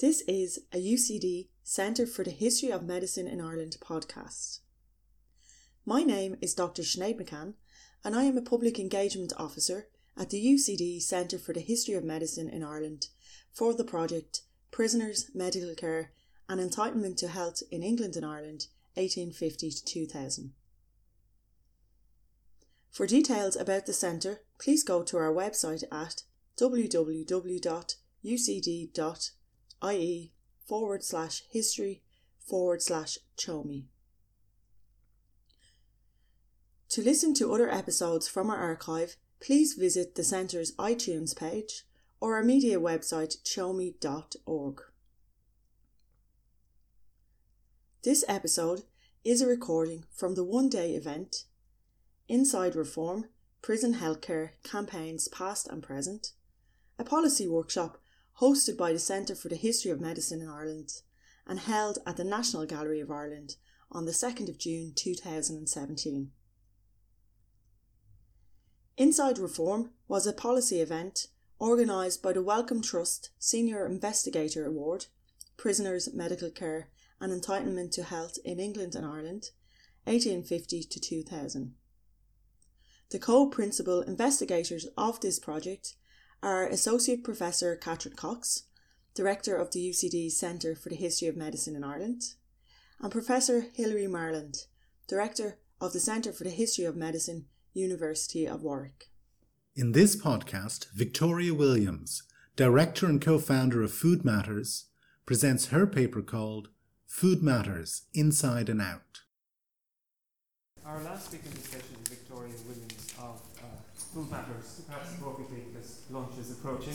This is a UCD Centre for the History of Medicine in Ireland podcast. My name is Dr. Sinead McCann, and I am a Public Engagement Officer at the UCD Centre for the History of Medicine in Ireland for the project Prisoners, Medical Care and Entitlement to Health in England and Ireland 1850 to 2000. For details about the centre, please go to our website at www.ucd.ie forward slash history forward slash chomi. To listen to other episodes from our archive, please visit the Centre's iTunes page or our media website chomi.org. This episode is a recording from the one day event Inside Reform Prison Healthcare Campaigns Past and Present, a policy workshop hosted by the Centre for the History of Medicine in Ireland and held at the National Gallery of Ireland on the 2nd of June 2017. Inside Reform was a policy event organised by the Wellcome Trust Senior Investigator Award, Prisoners, Medical Care and Entitlement to Health in England and Ireland, 1850 to 2000. The co-principal investigators of this project are Associate Professor Catherine Cox, Director of the UCD Centre for the History of Medicine in Ireland, and Professor Hilary Marland, Director of the Centre for the History of Medicine, University of Warwick. In this podcast, Victoria Williams, Director and co founder of Food Matters, presents her paper called Food Matters Inside and Out. Our last speaker in this session is Victoria Williams of uh, Food Matters, perhaps appropriately because lunch is approaching.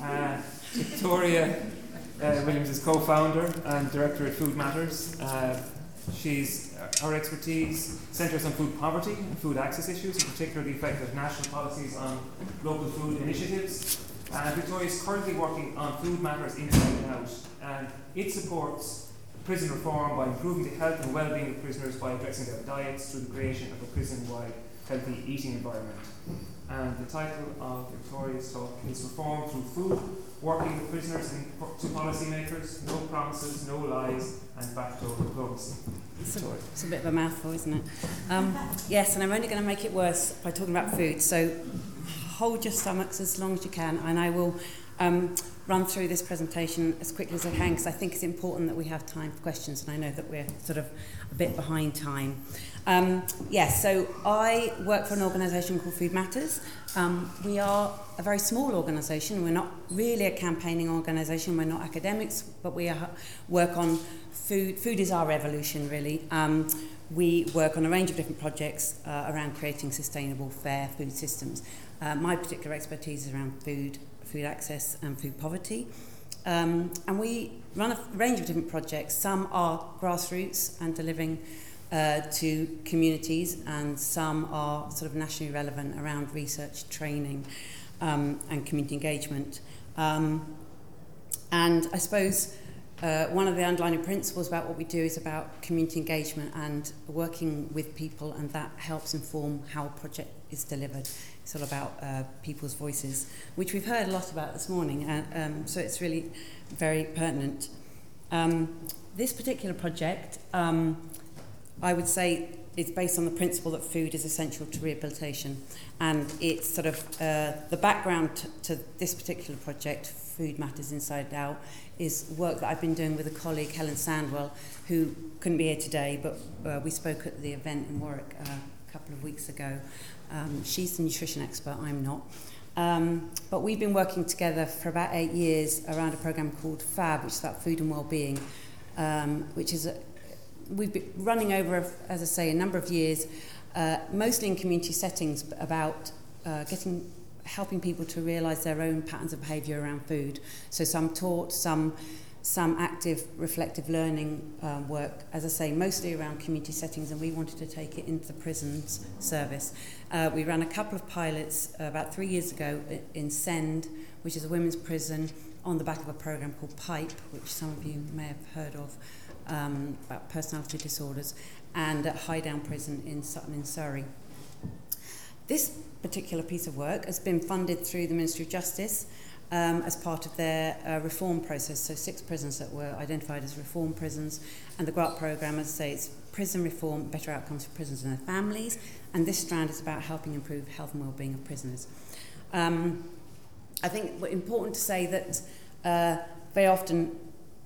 Uh, Victoria uh, Williams is co founder and director at Food Matters. Uh, she's uh, our expertise centres on food poverty and food access issues, in particular the effect of national policies on local food initiatives. Uh, Victoria is currently working on Food Matters Inside and Out, and it supports prison reform by improving the health and well-being of prisoners by addressing their diets through the creation of a prison-wide healthy eating environment. And the title of Victoria's talk is Reform Through Food, Working with Prisoners and to Policymakers, No Promises, No Lies, and Backdoor Diplomacy. It's a, it's a bit of a mouthful, isn't it? Um, yes, and I'm only going to make it worse by talking about food. So hold your stomachs as long as you can, and I will um, run through this presentation as quickly as I can because I think it's important that we have time for questions, and I know that we're sort of a bit behind time. Um, yes, so I work for an organisation called Food Matters. Um, we are a very small organisation. We're not really a campaigning organisation. We're not academics, but we are, work on food. Food is our revolution, really. Um, we work on a range of different projects uh, around creating sustainable, fair food systems. Uh, my particular expertise is around food, food access, and food poverty. Um, and we run a range of different projects. Some are grassroots and delivering uh, to communities, and some are sort of nationally relevant around research, training, um, and community engagement. Um, and I suppose uh, one of the underlying principles about what we do is about community engagement and working with people, and that helps inform how a project is delivered. It's all about uh, people's voices, which we've heard a lot about this morning, and um, so it's really very pertinent. Um, this particular project um, I would say is based on the principle that food is essential to rehabilitation. And it's sort of uh, the background to, this particular project, Food Matters Inside Out, is work that I've been doing with a colleague, Helen Sandwell, who couldn't be here today, but uh, we spoke at the event in Warwick uh, a couple of weeks ago. Um, she's the nutrition expert, I'm not. Um, but we've been working together for about eight years around a program called FAB, which is about food and well-being, um, which is a, we've been running over, as I say, a number of years, uh, mostly in community settings, about uh, getting helping people to realise their own patterns of behaviour around food. So some taught, some some active reflective learning um, work, as I say, mostly around community settings, and we wanted to take it into the prisons service. Uh, we ran a couple of pilots uh, about three years ago in Send, which is a women's prison, on the back of a program called PIPE, which some of you may have heard of, um, about personality disorders, and at High Down Prison in Sutton in Surrey. This particular piece of work has been funded through the Ministry of Justice um, as part of their uh, reform process. So six prisons that were identified as reform prisons. And the grant programme, as I say, it's prison reform, better outcomes for prisoners and their families. And this strand is about helping improve health and well-being of prisoners. Um, I think important to say that uh, very often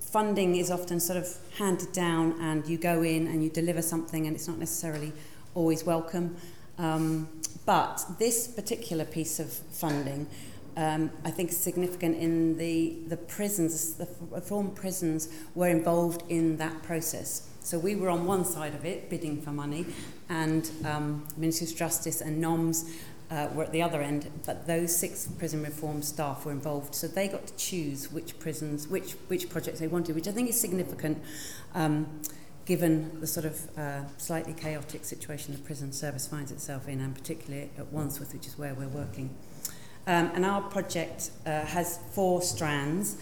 funding is often sort of handed down and you go in and you deliver something and it's not necessarily always welcome. Um, but this particular piece of funding um, I think is significant in the, the prisons, the reform prisons were involved in that process. So we were on one side of it, bidding for money, and um, Ministry of Justice and NOMS uh, were at the other end, but those six prison reform staff were involved, so they got to choose which prisons, which, which projects they wanted, which I think is significant um, given the sort of uh, slightly chaotic situation the prison service finds itself in, and particularly at Wandsworth, which is where we're working. Um, and our project uh, has four strands.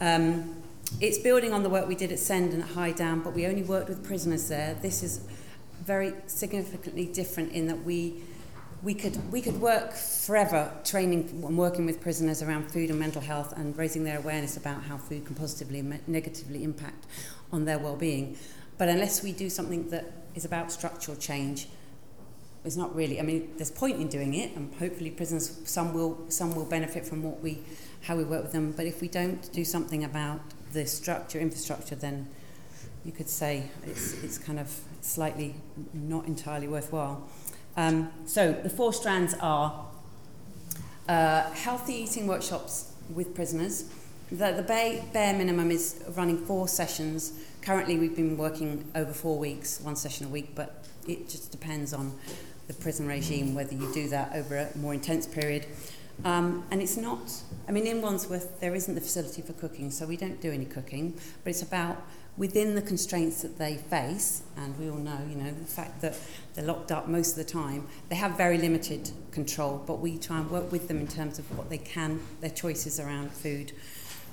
Um, it's building on the work we did at Send and at High Down, but we only worked with prisoners there. This is very significantly different in that we we could we could work forever training and working with prisoners around food and mental health and raising their awareness about how food can positively and negatively impact on their well-being but unless we do something that is about structural change it's not really. I mean, there's point in doing it, and hopefully prisoners some will some will benefit from what we how we work with them. But if we don't do something about the structure infrastructure, then you could say it's it's kind of slightly not entirely worthwhile. Um, so the four strands are uh, healthy eating workshops with prisoners. The, the bare, bare minimum is running four sessions. Currently, we've been working over four weeks, one session a week, but it just depends on the prison regime whether you do that over a more intense period. Um, and it's not, I mean, in Wandsworth, there isn't the facility for cooking, so we don't do any cooking, but it's about within the constraints that they face, and we all know, you know, the fact that they're locked up most of the time, they have very limited control, but we try and work with them in terms of what they can, their choices around food.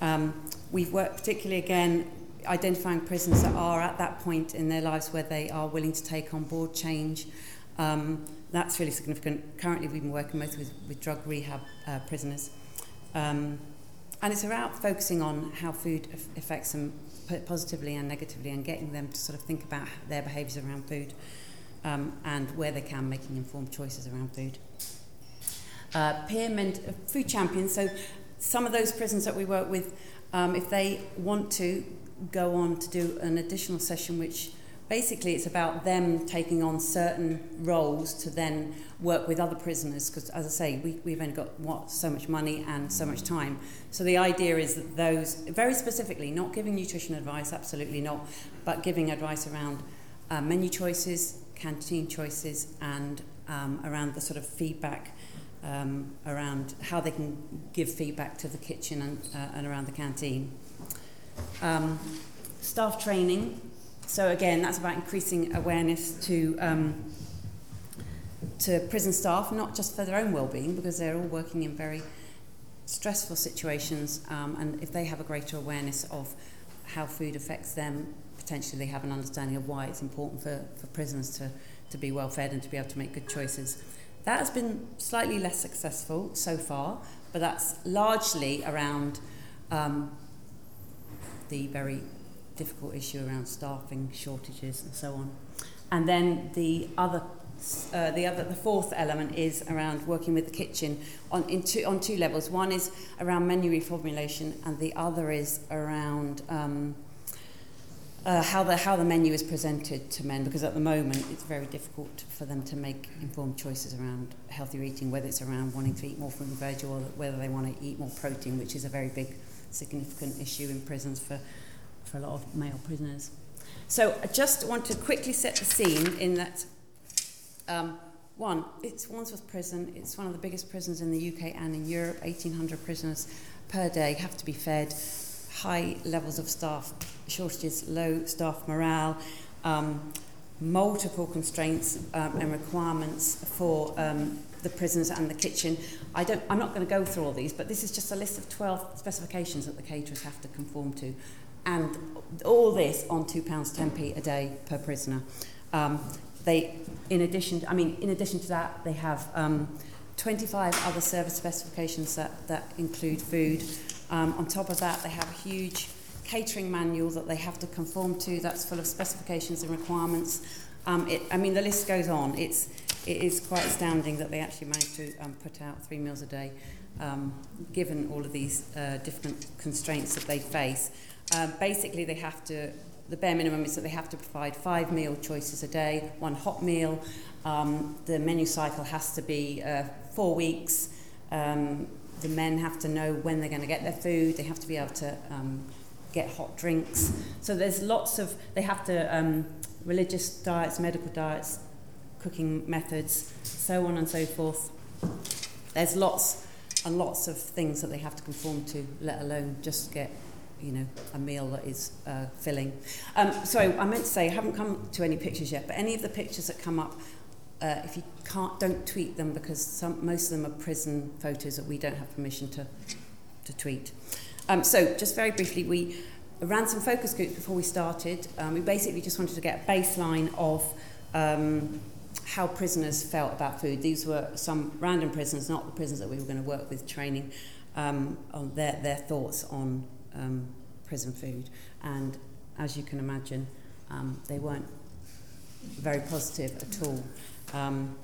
Um, we've worked particularly again identifying prisoners that are at that point in their lives where they are willing to take on board change. Um, that's really significant. Currently, we've been working mostly with, with drug rehab uh, prisoners. Um, and it's about focusing on how food affects them positively and negatively and getting them to sort of think about their behaviours around food um, and where they can making informed choices around food. Uh, peer ment- uh, food champions, so some of those prisons that we work with, um, if they want to go on to do an additional session which basically it's about them taking on certain roles to then work with other prisoners because as i say we, we've only got what so much money and so much time. So the idea is that those very specifically not giving nutrition advice absolutely not but giving advice around uh, menu choices canteen choices and um, around the sort of feedback um, around how they can give feedback to the kitchen and, uh, and around the canteen. Um, staff training so again, that's about increasing awareness to um, to prison staff, not just for their own well-being, because they're all working in very stressful situations, um, and if they have a greater awareness of how food affects them, potentially they have an understanding of why it's important for, for prisoners to, to be well fed and to be able to make good choices. That has been slightly less successful so far, but that's largely around um, the very difficult issue around staffing shortages and so on. And then the other uh, the other the fourth element is around working with the kitchen on in two, on two levels. One is around menu reformulation, and the other is around um, uh, how the how the menu is presented to men. Because at the moment, it's very difficult for them to make informed choices around healthier eating, whether it's around wanting to eat more fruit and veg or whether they want to eat more protein, which is a very big, significant issue in prisons for for a lot of male prisoners. So I just want to quickly set the scene in that um, one, it's Wandsworth Prison. It's one of the biggest prisons in the UK and in Europe. 1,800 prisoners per day have to be fed. High levels of staff shortages, low staff morale, um, multiple constraints um, and requirements for um, the prisons and the kitchen. I don't, I'm not going to go through all these, but this is just a list of 12 specifications that the caterers have to conform to and all this on two pounds 10p a day per prisoner. Um, they, in addition, I mean, in addition to that, they have um, 25 other service specifications that, that include food. Um, on top of that, they have a huge catering manual that they have to conform to that's full of specifications and requirements. Um, it, I mean, the list goes on. It's, it is quite astounding that they actually managed to um, put out three meals a day, um, given all of these uh, different constraints that they face. Uh, basically, they have to, the bare minimum is that they have to provide five meal choices a day, one hot meal. Um, the menu cycle has to be uh, four weeks. Um, the men have to know when they're going to get their food. They have to be able to um, get hot drinks. So there's lots of, they have to, um, religious diets, medical diets, cooking methods, so on and so forth. There's lots and lots of things that they have to conform to, let alone just get you know, a meal that is uh, filling. Um, sorry, I meant to say, I haven't come to any pictures yet, but any of the pictures that come up, uh, if you can't, don't tweet them because some, most of them are prison photos that we don't have permission to, to tweet. Um, so, just very briefly, we ran some focus groups before we started. Um, we basically just wanted to get a baseline of um, how prisoners felt about food. These were some random prisoners, not the prisoners that we were going to work with, training um, on their, their thoughts on um, prison food. And as you can imagine, um, they weren't very positive at all. Um,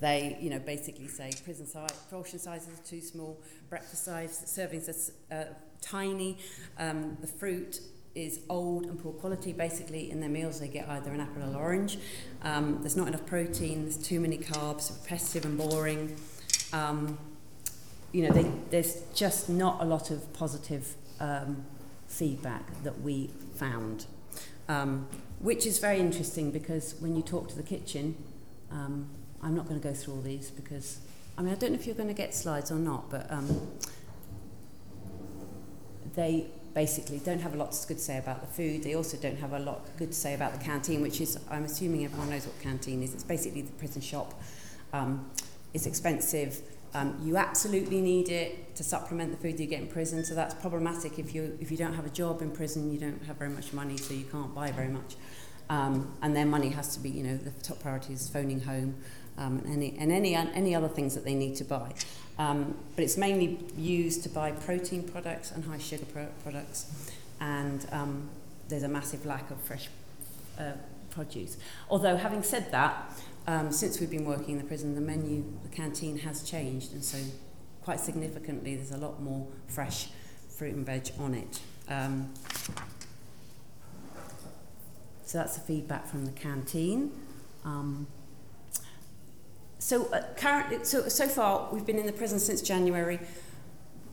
they, you know, basically say prison size, portion sizes are too small, breakfast size servings are uh, tiny, um, the fruit is old and poor quality. Basically, in their meals, they get either an apple or an orange. Um, there's not enough protein, there's too many carbs, repetitive and boring. Um, you know, they, there's just not a lot of positive um, feedback that we found, um, which is very interesting because when you talk to the kitchen, um, I'm not going to go through all these because, I mean, I don't know if you're going to get slides or not, but um, they basically don't have a lot to good to say about the food. They also don't have a lot good to say about the canteen, which is, I'm assuming everyone knows what canteen is. It's basically the prison shop. Um, it's expensive. Um, you absolutely need it to supplement the food you get in prison, so that's problematic if you if you don't have a job in prison, you don't have very much money, so you can't buy very much. Um, and their money has to be, you know, the top priority is phoning home um, and any and any any other things that they need to buy. Um, but it's mainly used to buy protein products and high sugar pro products, and um, there's a massive lack of fresh uh, produce. Although having said that, um, since we've been working in the prison, the menu, the canteen has changed, and so quite significantly, there's a lot more fresh fruit and veg on it. Um, so that's the feedback from the canteen. Um, so uh, currently, so so far, we've been in the prison since January.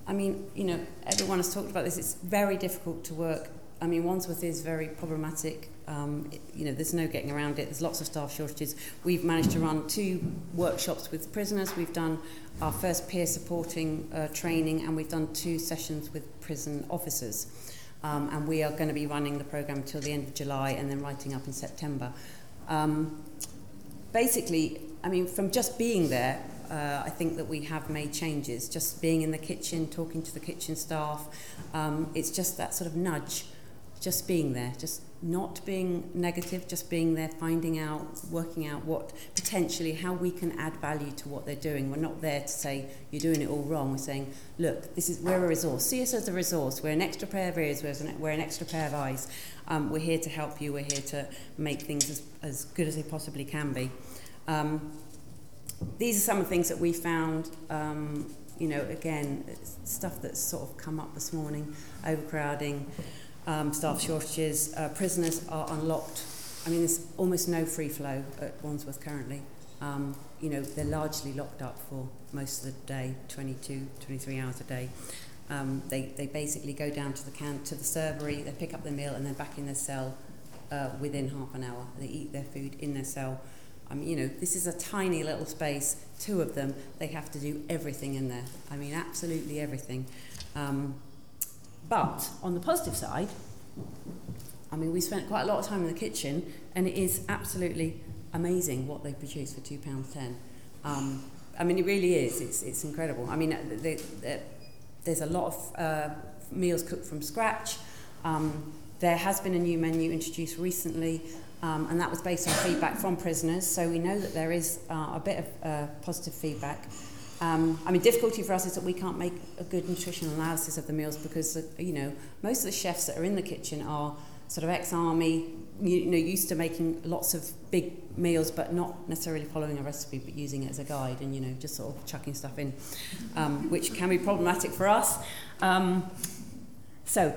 I mean, you know, everyone has talked about this. It's very difficult to work. I mean, Wandsworth is very problematic Um, you know, there's no getting around it. There's lots of staff shortages. We've managed to run two workshops with prisoners. We've done our first peer supporting uh, training, and we've done two sessions with prison officers. Um, and we are going to be running the program until the end of July, and then writing up in September. Um, basically, I mean, from just being there, uh, I think that we have made changes. Just being in the kitchen, talking to the kitchen staff, um, it's just that sort of nudge, just being there, just not being negative, just being there, finding out, working out what potentially how we can add value to what they're doing. We're not there to say you're doing it all wrong. We're saying, look, this is we're a resource. See us as a resource. We're an extra pair of ears. We're an, we're an extra pair of eyes. Um, we're here to help you. We're here to make things as, as good as they possibly can be. Um, these are some of the things that we found. Um, you know, again, stuff that's sort of come up this morning: overcrowding, um, staff shortages, uh, prisoners are unlocked. I mean, there's almost no free flow at Wandsworth currently. Um, you know, they're largely locked up for most of the day, 22, 23 hours a day. Um, they, they basically go down to the can to the servery, they pick up their meal, and then back in their cell uh, within half an hour. They eat their food in their cell. I mean, you know, this is a tiny little space, two of them, they have to do everything in there. I mean, absolutely everything. Um, but on the positive side, I mean, we spent quite a lot of time in the kitchen, and it is absolutely amazing what they produce for £2.10. Um, I mean, it really is. It's, it's incredible. I mean, they, they, there's a lot of uh, meals cooked from scratch. Um, there has been a new menu introduced recently Um, and that was based on feedback from prisoners. So we know that there is uh, a bit of uh, positive feedback. Um, I mean, difficulty for us is that we can't make a good nutritional analysis of the meals because, uh, you know, most of the chefs that are in the kitchen are sort of ex-army, you, you know, used to making lots of big meals, but not necessarily following a recipe, but using it as a guide and, you know, just sort of chucking stuff in, um, which can be problematic for us. Um, so,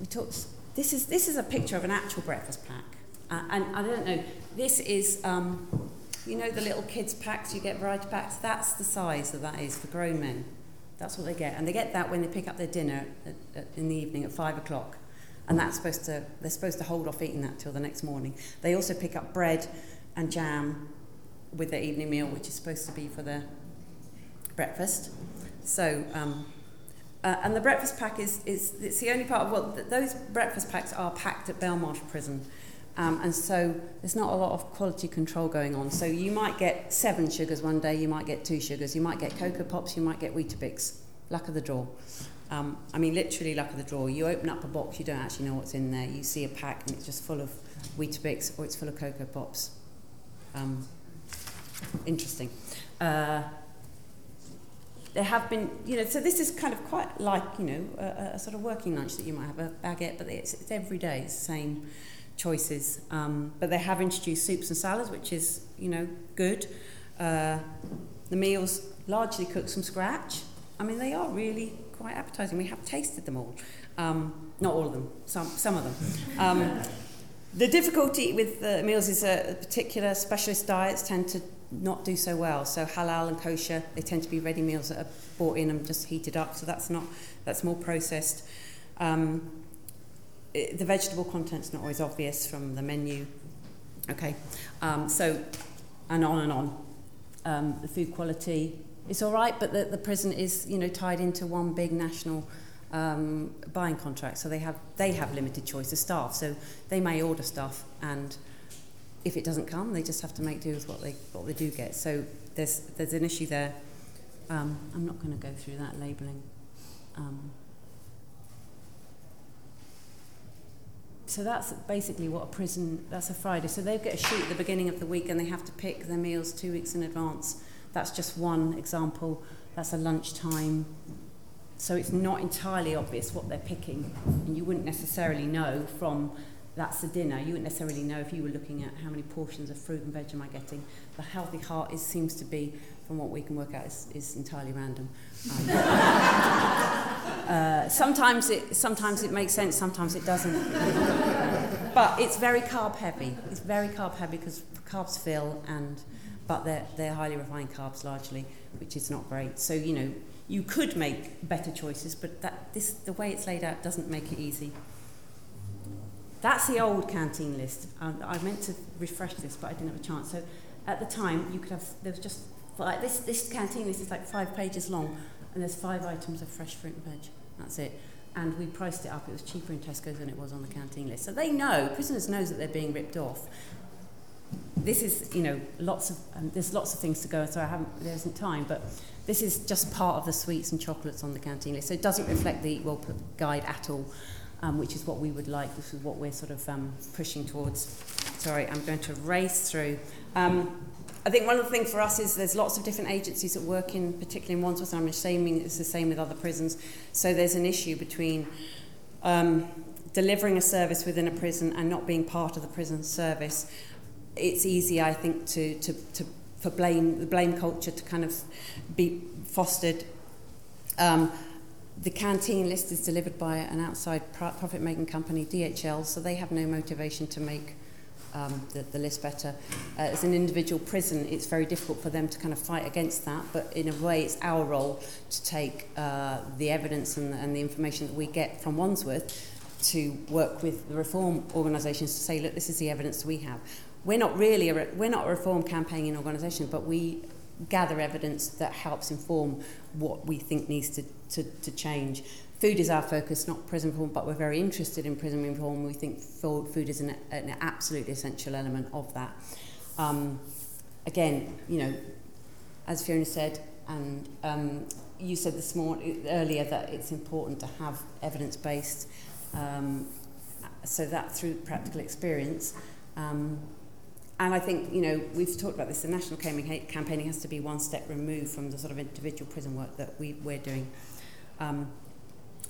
we talked, this is, this is a picture of an actual breakfast pack. Uh, and I don't know, this is, um, you know, the little kids' packs, you get variety packs, that's the size that that is for grown men. That's what they get. And they get that when they pick up their dinner at, at, in the evening at five o'clock and that's supposed to they're supposed to hold off eating that till the next morning. They also pick up bread and jam with their evening meal, which is supposed to be for their breakfast. So, um, uh, and the breakfast pack is, is it's the only part of th- those breakfast packs are packed at Belmarsh Prison. Um, and so there's not a lot of quality control going on. So you might get seven sugars one day, you might get two sugars, you might get Cocoa Pops, you might get Weetabix. Luck of the draw. Um, I mean, literally luck of the draw. You open up a box, you don't actually know what's in there. You see a pack and it's just full of Weetabix or it's full of Cocoa Pops. Um, interesting. Uh, there have been, you know, so this is kind of quite like, you know, a, a sort of working lunch that you might have a baguette, but it's, it's every day, it's the same choices. Um, but they have introduced soups and salads, which is, you know, good. Uh, the meals largely cooked from scratch. I mean, they are really quite appetizing. We have tasted them all. Um, not all of them, some, some of them. Um, the difficulty with the meals is that particular specialist diets tend to not do so well. So halal and kosher, they tend to be ready meals that are bought in and just heated up. So that's not that's more processed. Um, the vegetable content's not always obvious from the menu. Okay, um, so and on and on. Um, the food quality it's all right, but the, the prison is, you know, tied into one big national um, buying contract, so they have they have limited choice of staff. So they may order stuff, and if it doesn't come, they just have to make do with what they what they do get. So there's there's an issue there. Um, I'm not going to go through that labelling. Um, so that's basically what a prison, that's a Friday. So they get a sheet at the beginning of the week and they have to pick their meals two weeks in advance. That's just one example. That's a lunchtime. So it's not entirely obvious what they're picking. And you wouldn't necessarily know from that's the dinner. You wouldn't necessarily know if you were looking at how many portions of fruit and veg am I getting. The healthy heart is, seems to be, from what we can work out, is, is entirely random. Um, uh, sometimes, it, sometimes it makes sense, sometimes it doesn't. but it's very carb heavy. It's very carb heavy because carbs fill and but they're, they're highly refined carbs largely, which is not great. So, you know, you could make better choices, but that, this, the way it's laid out doesn't make it easy. That's the old canteen list. Um, I meant to refresh this, but I didn't have a chance. So at the time, you could have, there was just, like this, this canteen list is like five pages long, And there's five items of fresh fruit and veg. That's it. And we priced it up. It was cheaper in Tesco's than it was on the canteen list. So they know, prisoners knows that they're being ripped off. This is, you know, lots of, um, there's lots of things to go, so I haven't, there isn't time, but this is just part of the sweets and chocolates on the canteen list. So it doesn't reflect the Eat Well guide at all, um, which is what we would like. This is what we're sort of um, pushing towards. Sorry, I'm going to race through. Um, I think one of the things for us is there's lots of different agencies that work in, particularly in Wandsworth, and I'm assuming it's the same with other prisons. So there's an issue between um, delivering a service within a prison and not being part of the prison service it's easy, I think, to, to, to for blame the blame culture to kind of be fostered. Um, the canteen list is delivered by an outside profit making company, DHL, so they have no motivation to make um, the, the list better. Uh, as an individual prison, it's very difficult for them to kind of fight against that, but in a way, it's our role to take uh, the evidence and, and the information that we get from Wandsworth to work with the reform organisations to say, look, this is the evidence we have. We're not really a, we're not a reform campaigning organisation, but we gather evidence that helps inform what we think needs to, to, to change. Food is our focus, not prison reform, but we're very interested in prison reform. We think food is an, an absolutely essential element of that. Um, again, you know, as Fiona said, and um, you said this morning earlier that it's important to have evidence based um, so that through practical experience um, And I think, you know, we've talked about this, the national campaigning has to be one step removed from the sort of individual prison work that we, we're doing. Um,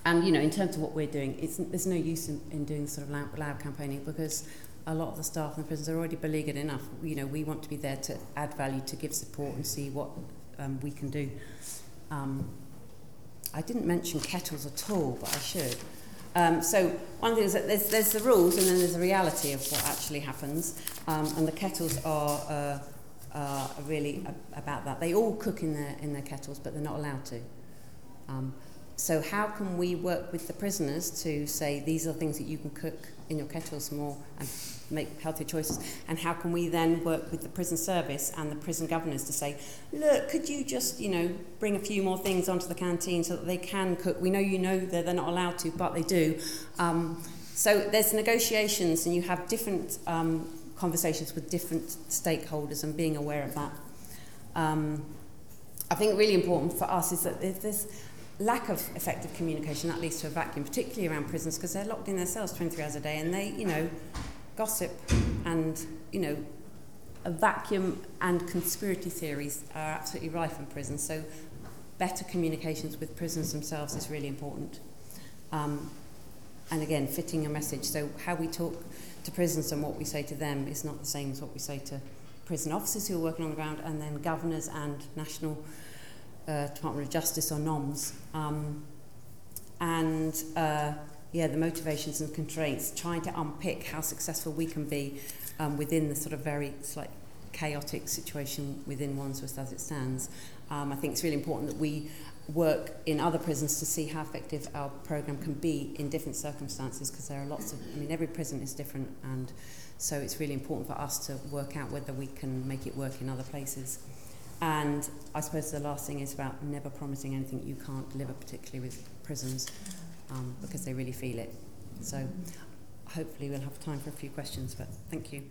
and, you know, in terms of what we're doing, it's, there's no use in, in doing sort of loud, loud campaigning because a lot of the staff in the prisons are already beleaguered enough. You know, we want to be there to add value, to give support and see what um, we can do. Um, I didn't mention kettles at all, but I should. Um, so one thing is that there's, there's the rules and then there's the reality of what actually happens. Um, and the kettles are, uh, are really about that. They all cook in their, in their kettles, but they're not allowed to. Um, so how can we work with the prisoners to say these are things that you can cook in your kettles more and make healthier choices? And how can we then work with the prison service and the prison governors to say, look, could you just, you know, bring a few more things onto the canteen so that they can cook? We know you know that they're not allowed to, but they do. Um, so there's negotiations and you have different um, conversations with different stakeholders and being aware of that. Um, I think really important for us is that there's lack of effective communication that leads to a vacuum, particularly around prisons, because they're locked in their cells 23 hours a day and they, you know, gossip and, you know, a vacuum and conspiracy theories are absolutely rife in prisons. So better communications with prisons themselves is really important. Um, and again, fitting a message. So how we talk to prisons and what we say to them is not the same as what we say to prison officers who are working on the ground and then governors and national uh, Department of Justice or NOMS. Um, and uh, yeah, the motivations and constraints, trying to unpick how successful we can be um, within the sort of very slight chaotic situation within Wandsworth as it stands. Um, I think it's really important that we work in other prisons to see how effective our program can be in different circumstances because there are lots of I mean every prison is different and so it's really important for us to work out whether we can make it work in other places. And I suppose the last thing is about never promising anything you can't deliver, particularly with prisons, um, because they really feel it. So hopefully we'll have time for a few questions, but thank you.